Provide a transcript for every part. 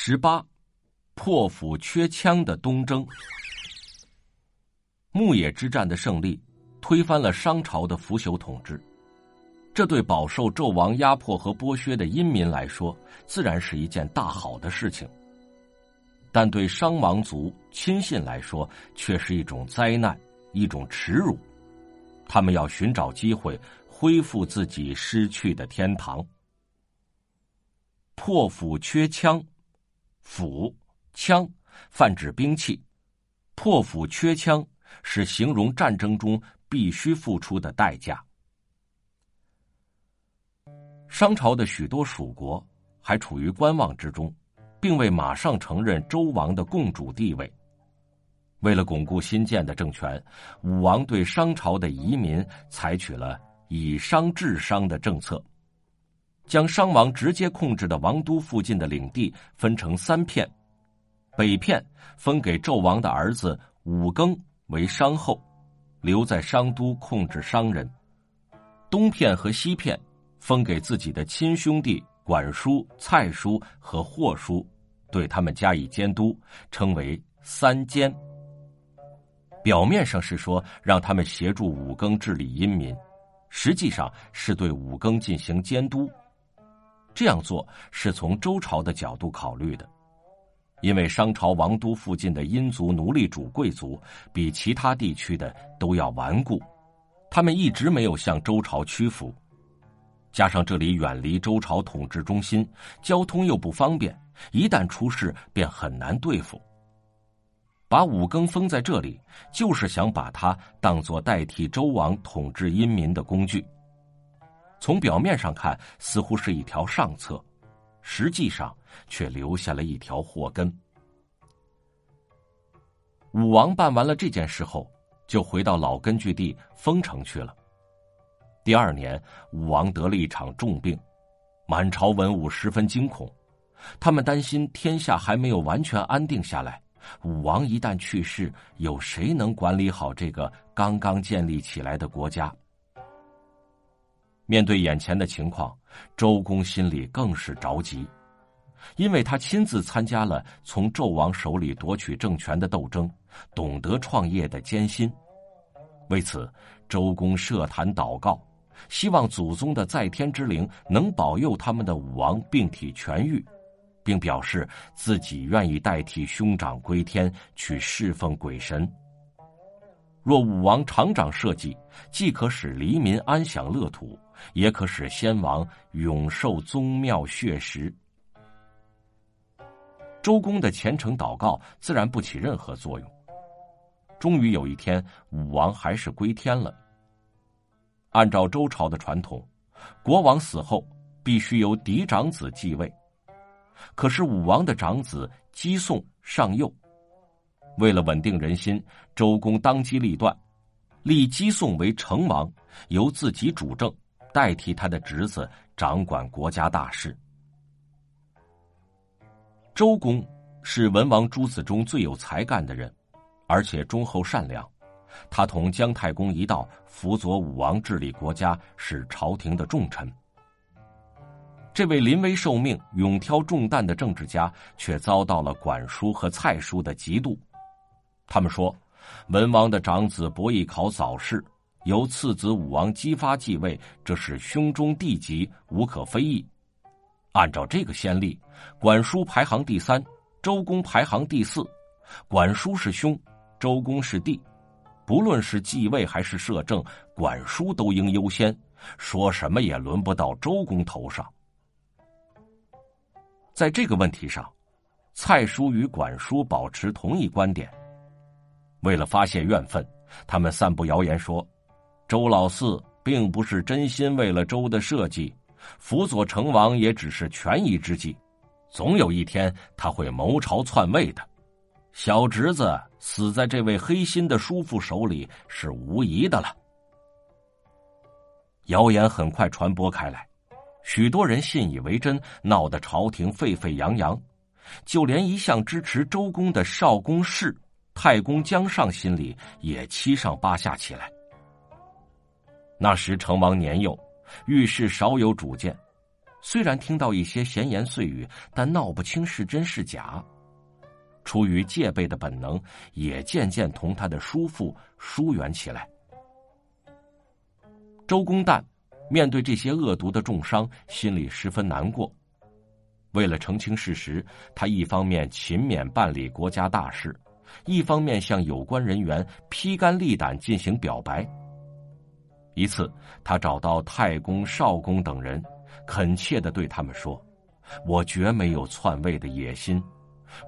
十八，破釜缺枪的东征。牧野之战的胜利，推翻了商朝的腐朽统治。这对饱受纣王压迫和剥削的殷民来说，自然是一件大好的事情。但对商王族亲信来说，却是一种灾难，一种耻辱。他们要寻找机会恢复自己失去的天堂。破釜缺枪，斧、枪泛指兵器，破斧缺枪。是形容战争中必须付出的代价。商朝的许多属国还处于观望之中，并未马上承认周王的共主地位。为了巩固新建的政权，武王对商朝的移民采取了以商治商的政策，将商王直接控制的王都附近的领地分成三片，北片分给纣王的儿子武庚。为商后，留在商都控制商人；东片和西片分给自己的亲兄弟管叔、蔡叔和霍叔，对他们加以监督，称为三监。表面上是说让他们协助武庚治理阴民，实际上是对武庚进行监督。这样做是从周朝的角度考虑的。因为商朝王都附近的殷族奴隶主贵族比其他地区的都要顽固，他们一直没有向周朝屈服。加上这里远离周朝统治中心，交通又不方便，一旦出事便很难对付。把武庚封在这里，就是想把他当做代替周王统治殷民的工具。从表面上看，似乎是一条上策。实际上却留下了一条祸根。武王办完了这件事后，就回到老根据地丰城去了。第二年，武王得了一场重病，满朝文武十分惊恐，他们担心天下还没有完全安定下来，武王一旦去世，有谁能管理好这个刚刚建立起来的国家？面对眼前的情况，周公心里更是着急，因为他亲自参加了从纣王手里夺取政权的斗争，懂得创业的艰辛。为此，周公设坛祷告，希望祖宗的在天之灵能保佑他们的武王病体痊愈，并表示自己愿意代替兄长归天去侍奉鬼神。若武王长掌社稷，既可使黎民安享乐土。也可使先王永受宗庙血食。周公的虔诚祷告自然不起任何作用。终于有一天，武王还是归天了。按照周朝的传统，国王死后必须由嫡长子继位。可是武王的长子姬宋尚幼，为了稳定人心，周公当机立断，立姬宋为成王，由自己主政。代替他的侄子掌管国家大事。周公是文王诸子中最有才干的人，而且忠厚善良。他同姜太公一道辅佐武王治理国家，是朝廷的重臣。这位临危受命、勇挑重担的政治家，却遭到了管叔和蔡叔的嫉妒。他们说，文王的长子伯邑考早逝。由次子武王姬发继位，这是兄中弟及，无可非议。按照这个先例，管叔排行第三，周公排行第四。管叔是兄，周公是弟，不论是继位还是摄政，管叔都应优先。说什么也轮不到周公头上。在这个问题上，蔡叔与管叔保持同一观点。为了发泄怨愤，他们散布谣言说。周老四并不是真心为了周的设计，辅佐成王也只是权宜之计，总有一天他会谋朝篡位的。小侄子死在这位黑心的叔父手里是无疑的了。谣言很快传播开来，许多人信以为真，闹得朝廷沸沸扬扬，就连一向支持周公的少公氏、太公姜尚心里也七上八下起来。那时成王年幼，遇事少有主见，虽然听到一些闲言碎语，但闹不清是真是假。出于戒备的本能，也渐渐同他的叔父疏远起来。周公旦面对这些恶毒的重伤，心里十分难过。为了澄清事实，他一方面勤勉办理国家大事，一方面向有关人员披肝沥胆进行表白。一次，他找到太公、少公等人，恳切的对他们说：“我绝没有篡位的野心。”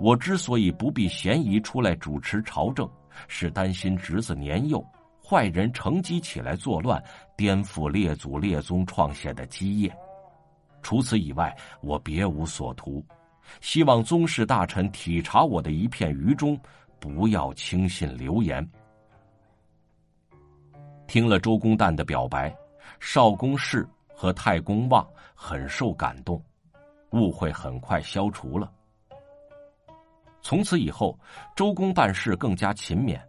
我之所以不避嫌疑出来主持朝政，是担心侄子年幼，坏人乘机起来作乱，颠覆列祖列宗创下的基业。除此以外，我别无所图。希望宗室大臣体察我的一片愚忠，不要轻信流言。听了周公旦的表白，少公氏和太公望很受感动，误会很快消除了。从此以后，周公办事更加勤勉。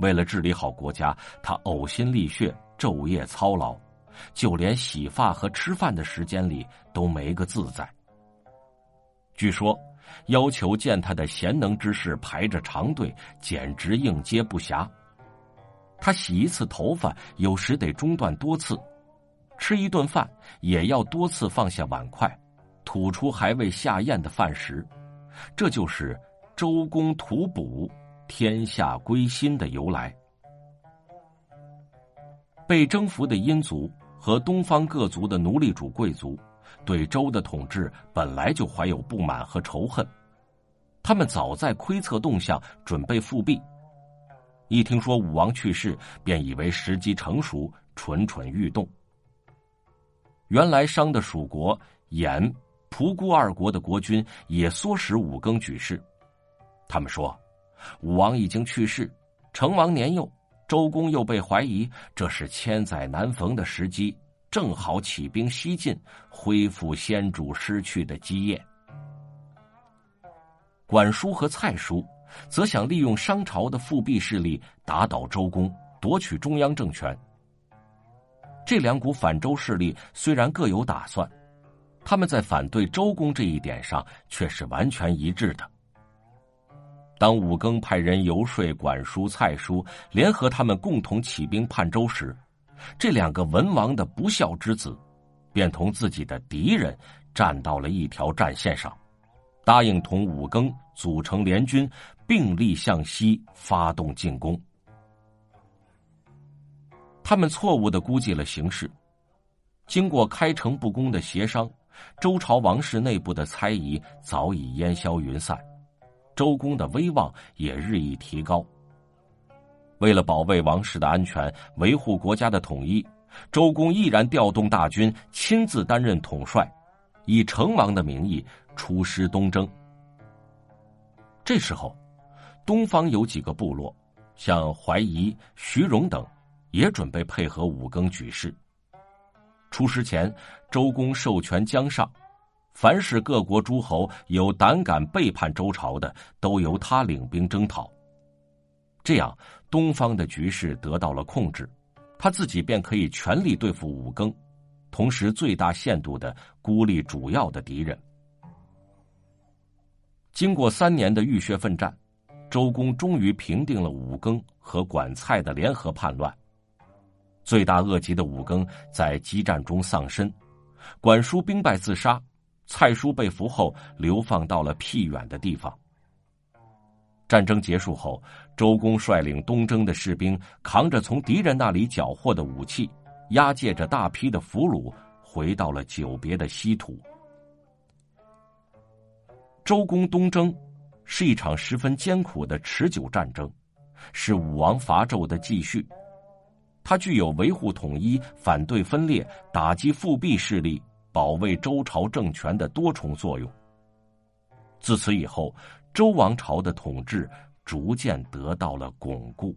为了治理好国家，他呕心沥血，昼夜操劳，就连洗发和吃饭的时间里都没个自在。据说，要求见他的贤能之士排着长队，简直应接不暇。他洗一次头发，有时得中断多次；吃一顿饭，也要多次放下碗筷，吐出还未下咽的饭食。这就是。周公吐哺，天下归心的由来。被征服的殷族和东方各族的奴隶主贵族，对周的统治本来就怀有不满和仇恨。他们早在窥测动向，准备复辟。一听说武王去世，便以为时机成熟，蠢蠢欲动。原来商的蜀国、兖、蒲姑二国的国君也唆使武庚举事。他们说，武王已经去世，成王年幼，周公又被怀疑，这是千载难逢的时机，正好起兵西进，恢复先主失去的基业。管叔和蔡叔则想利用商朝的复辟势力打倒周公，夺取中央政权。这两股反周势力虽然各有打算，他们在反对周公这一点上却是完全一致的。当武庚派人游说管叔、蔡叔，联合他们共同起兵叛周时，这两个文王的不孝之子，便同自己的敌人站到了一条战线上，答应同武庚组成联军，并力向西发动进攻。他们错误的估计了形势，经过开诚布公的协商，周朝王室内部的猜疑早已烟消云散。周公的威望也日益提高。为了保卫王室的安全，维护国家的统一，周公毅然调动大军，亲自担任统帅，以成王的名义出师东征。这时候，东方有几个部落，像怀疑、徐荣等，也准备配合武庚举事。出师前，周公授权江上。凡是各国诸侯有胆敢背叛周朝的，都由他领兵征讨。这样，东方的局势得到了控制，他自己便可以全力对付武庚，同时最大限度的孤立主要的敌人。经过三年的浴血奋战，周公终于平定了武庚和管蔡的联合叛乱。罪大恶极的武庚在激战中丧身，管叔兵败自杀。蔡叔被俘后，流放到了僻远的地方。战争结束后，周公率领东征的士兵，扛着从敌人那里缴获的武器，押解着大批的俘虏，回到了久别的西土。周公东征是一场十分艰苦的持久战争，是武王伐纣的继续。它具有维护统一、反对分裂、打击复辟势力。保卫周朝政权的多重作用。自此以后，周王朝的统治逐渐得到了巩固。